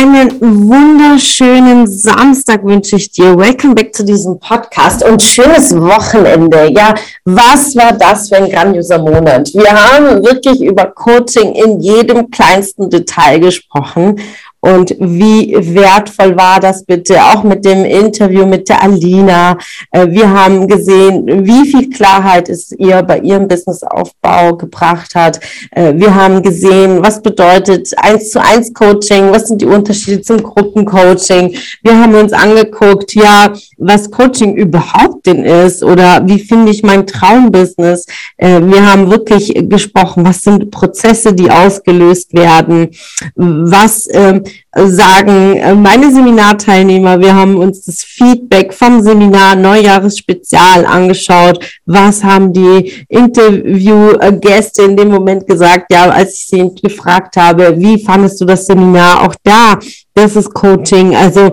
Einen wunderschönen Samstag wünsche ich dir. Welcome back zu diesem Podcast und schönes Wochenende. Ja, was war das für ein grandioser Monat? Wir haben wirklich über Coaching in jedem kleinsten Detail gesprochen und wie wertvoll war das bitte, auch mit dem Interview mit der Alina. Äh, wir haben gesehen, wie viel Klarheit es ihr bei ihrem Businessaufbau gebracht hat. Äh, wir haben gesehen, was bedeutet eins zu eins Coaching, was sind die Unterschiede zum Gruppencoaching. Wir haben uns angeguckt, ja, was Coaching überhaupt denn ist oder wie finde ich mein Traumbusiness. Äh, wir haben wirklich gesprochen, was sind Prozesse, die ausgelöst werden, was ähm, sagen äh, meine Seminarteilnehmer, wir haben uns das Feedback vom Seminar Neujahresspezial angeschaut. Was haben die Interviewgäste in dem Moment gesagt? Ja, als ich sie gefragt habe, wie fandest du das Seminar? Auch da, das ist Coaching. Also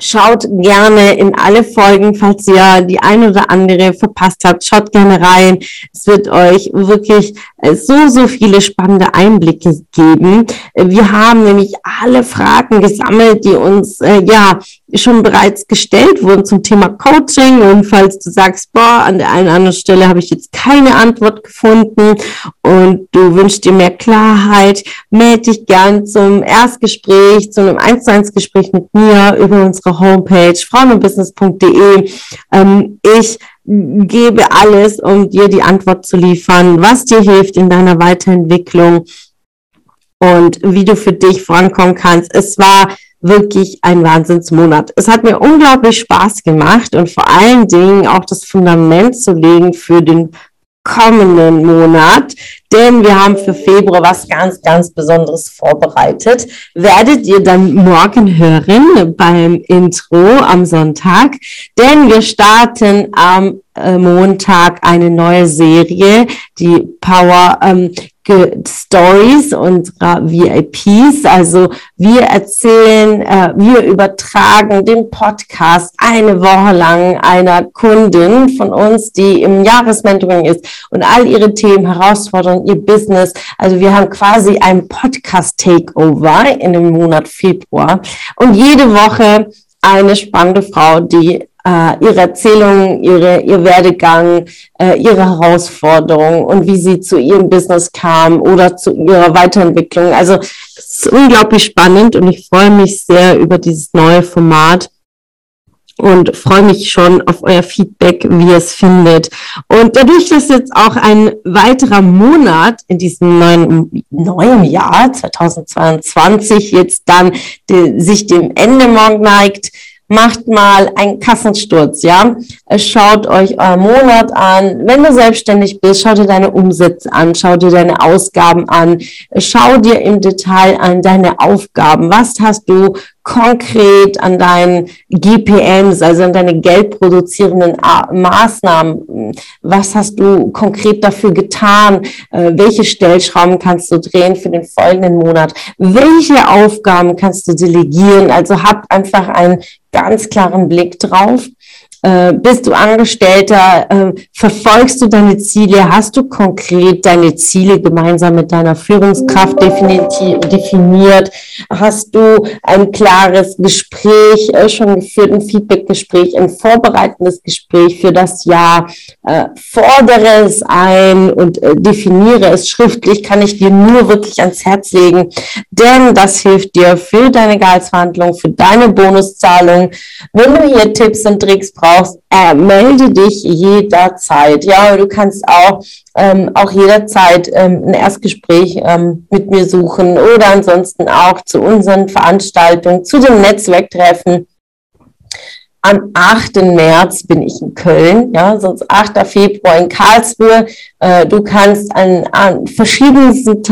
Schaut gerne in alle Folgen, falls ihr die ein oder andere verpasst habt. Schaut gerne rein. Es wird euch wirklich äh, so, so viele spannende Einblicke geben. Wir haben nämlich alle Fragen gesammelt, die uns, äh, ja, schon bereits gestellt wurden zum Thema Coaching. Und falls du sagst, boah, an der einen oder anderen Stelle habe ich jetzt keine Antwort gefunden und du wünschst dir mehr Klarheit, melde dich gern zum Erstgespräch, zu einem 1 zu 1 Gespräch mit mir über unsere Homepage frauenbusiness.de. Ähm, ich gebe alles, um dir die Antwort zu liefern, was dir hilft in deiner Weiterentwicklung und wie du für dich vorankommen kannst. Es war wirklich ein Wahnsinnsmonat. Es hat mir unglaublich Spaß gemacht und vor allen Dingen auch das Fundament zu legen für den kommenden Monat, denn wir haben für Februar was ganz, ganz Besonderes vorbereitet. Werdet ihr dann morgen hören beim Intro am Sonntag, denn wir starten am äh, Montag eine neue Serie, die Power ähm, Stories unserer VIPs. Also wir erzählen, äh, wir übertragen den Podcast eine Woche lang einer Kundin von uns, die im Jahresmentoring ist und all ihre Themen, Herausforderungen, ihr Business. Also wir haben quasi ein Podcast-Takeover in dem Monat Februar und jede Woche eine spannende Frau, die äh, ihre Erzählung, ihre, ihr Werdegang, äh, ihre Herausforderungen und wie sie zu ihrem Business kam oder zu ihrer Weiterentwicklung. Also es ist unglaublich spannend und ich freue mich sehr über dieses neue Format und freue mich schon auf euer Feedback, wie ihr es findet. Und dadurch, dass jetzt auch ein weiterer Monat in diesem neuen, neuen Jahr 2022 jetzt dann die, sich dem Ende morgen neigt, macht mal einen Kassensturz, ja. Schaut euch euren Monat an. Wenn du selbstständig bist, schau dir deine Umsätze an, schau dir deine Ausgaben an, schau dir im Detail an deine Aufgaben. Was hast du konkret an deinen GPMs, also an deine geldproduzierenden Maßnahmen? Was hast du konkret dafür getan? Äh, welche Stellschrauben kannst du drehen für den folgenden Monat? Welche Aufgaben kannst du delegieren? Also habt einfach einen ganz klaren Blick drauf äh, bist du Angestellter? Äh, verfolgst du deine Ziele? Hast du konkret deine Ziele gemeinsam mit deiner Führungskraft definiert? Hast du ein klares Gespräch äh, schon geführt, ein Feedbackgespräch, ein vorbereitendes Gespräch für das Jahr? Äh, fordere es ein und äh, definiere es schriftlich, kann ich dir nur wirklich ans Herz legen, denn das hilft dir für deine Gehaltsverhandlung, für deine Bonuszahlung. Wenn du hier Tipps und Tricks brauchst, brauchst, äh, melde dich jederzeit. Ja, du kannst auch, ähm, auch jederzeit ähm, ein Erstgespräch ähm, mit mir suchen oder ansonsten auch zu unseren Veranstaltungen, zu dem Netzwerktreffen. Am 8. März bin ich in Köln, ja, sonst 8. Februar in Karlsruhe. Äh, du kannst an, an verschiedensten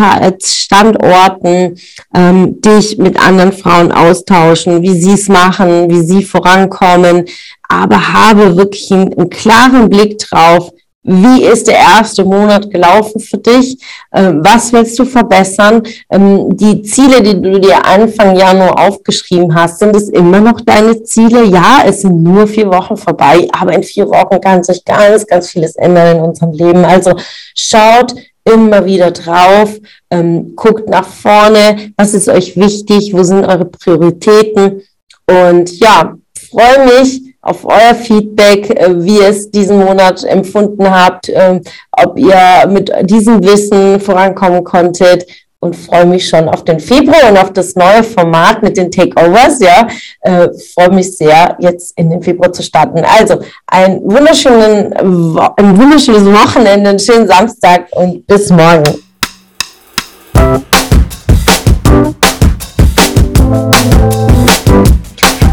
Standorten ähm, dich mit anderen Frauen austauschen, wie sie es machen, wie sie vorankommen, aber habe wirklich einen, einen klaren Blick drauf, wie ist der erste Monat gelaufen für dich? Ähm, was willst du verbessern? Ähm, die Ziele, die du dir Anfang Januar aufgeschrieben hast, sind es immer noch deine Ziele? Ja, es sind nur vier Wochen vorbei, aber in vier Wochen kann sich ganz, ganz vieles ändern in unserem Leben. Also schaut immer wieder drauf, ähm, guckt nach vorne, was ist euch wichtig, wo sind eure Prioritäten und ja, freue mich, auf euer Feedback, äh, wie ihr es diesen Monat empfunden habt, ähm, ob ihr mit diesem Wissen vorankommen konntet und freue mich schon auf den Februar und auf das neue Format mit den Takeovers. Ja, äh, freue mich sehr, jetzt in den Februar zu starten. Also ein wunderschönen, ein wunderschönes Wochenende, einen schönen Samstag und bis morgen.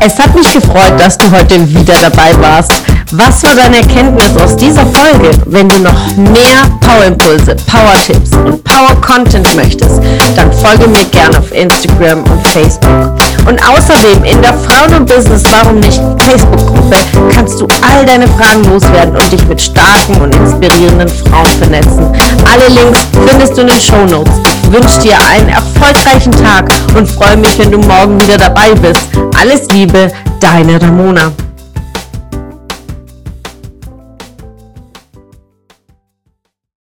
Es hat mich gefreut, dass du heute wieder dabei warst. Was war deine Erkenntnis aus dieser Folge? Wenn du noch mehr Power-Impulse, Power-Tipps und Power-Content möchtest, dann folge mir gerne auf Instagram und Facebook. Und außerdem in der Frauen und Business Warum nicht Facebook-Gruppe kannst du all deine Fragen loswerden und dich mit starken und inspirierenden Frauen vernetzen. Alle Links findest du in den Show Notes. Ich wünsche dir einen erfolgreichen Tag und freue mich, wenn du morgen wieder dabei bist. Alles Liebe, deine Ramona.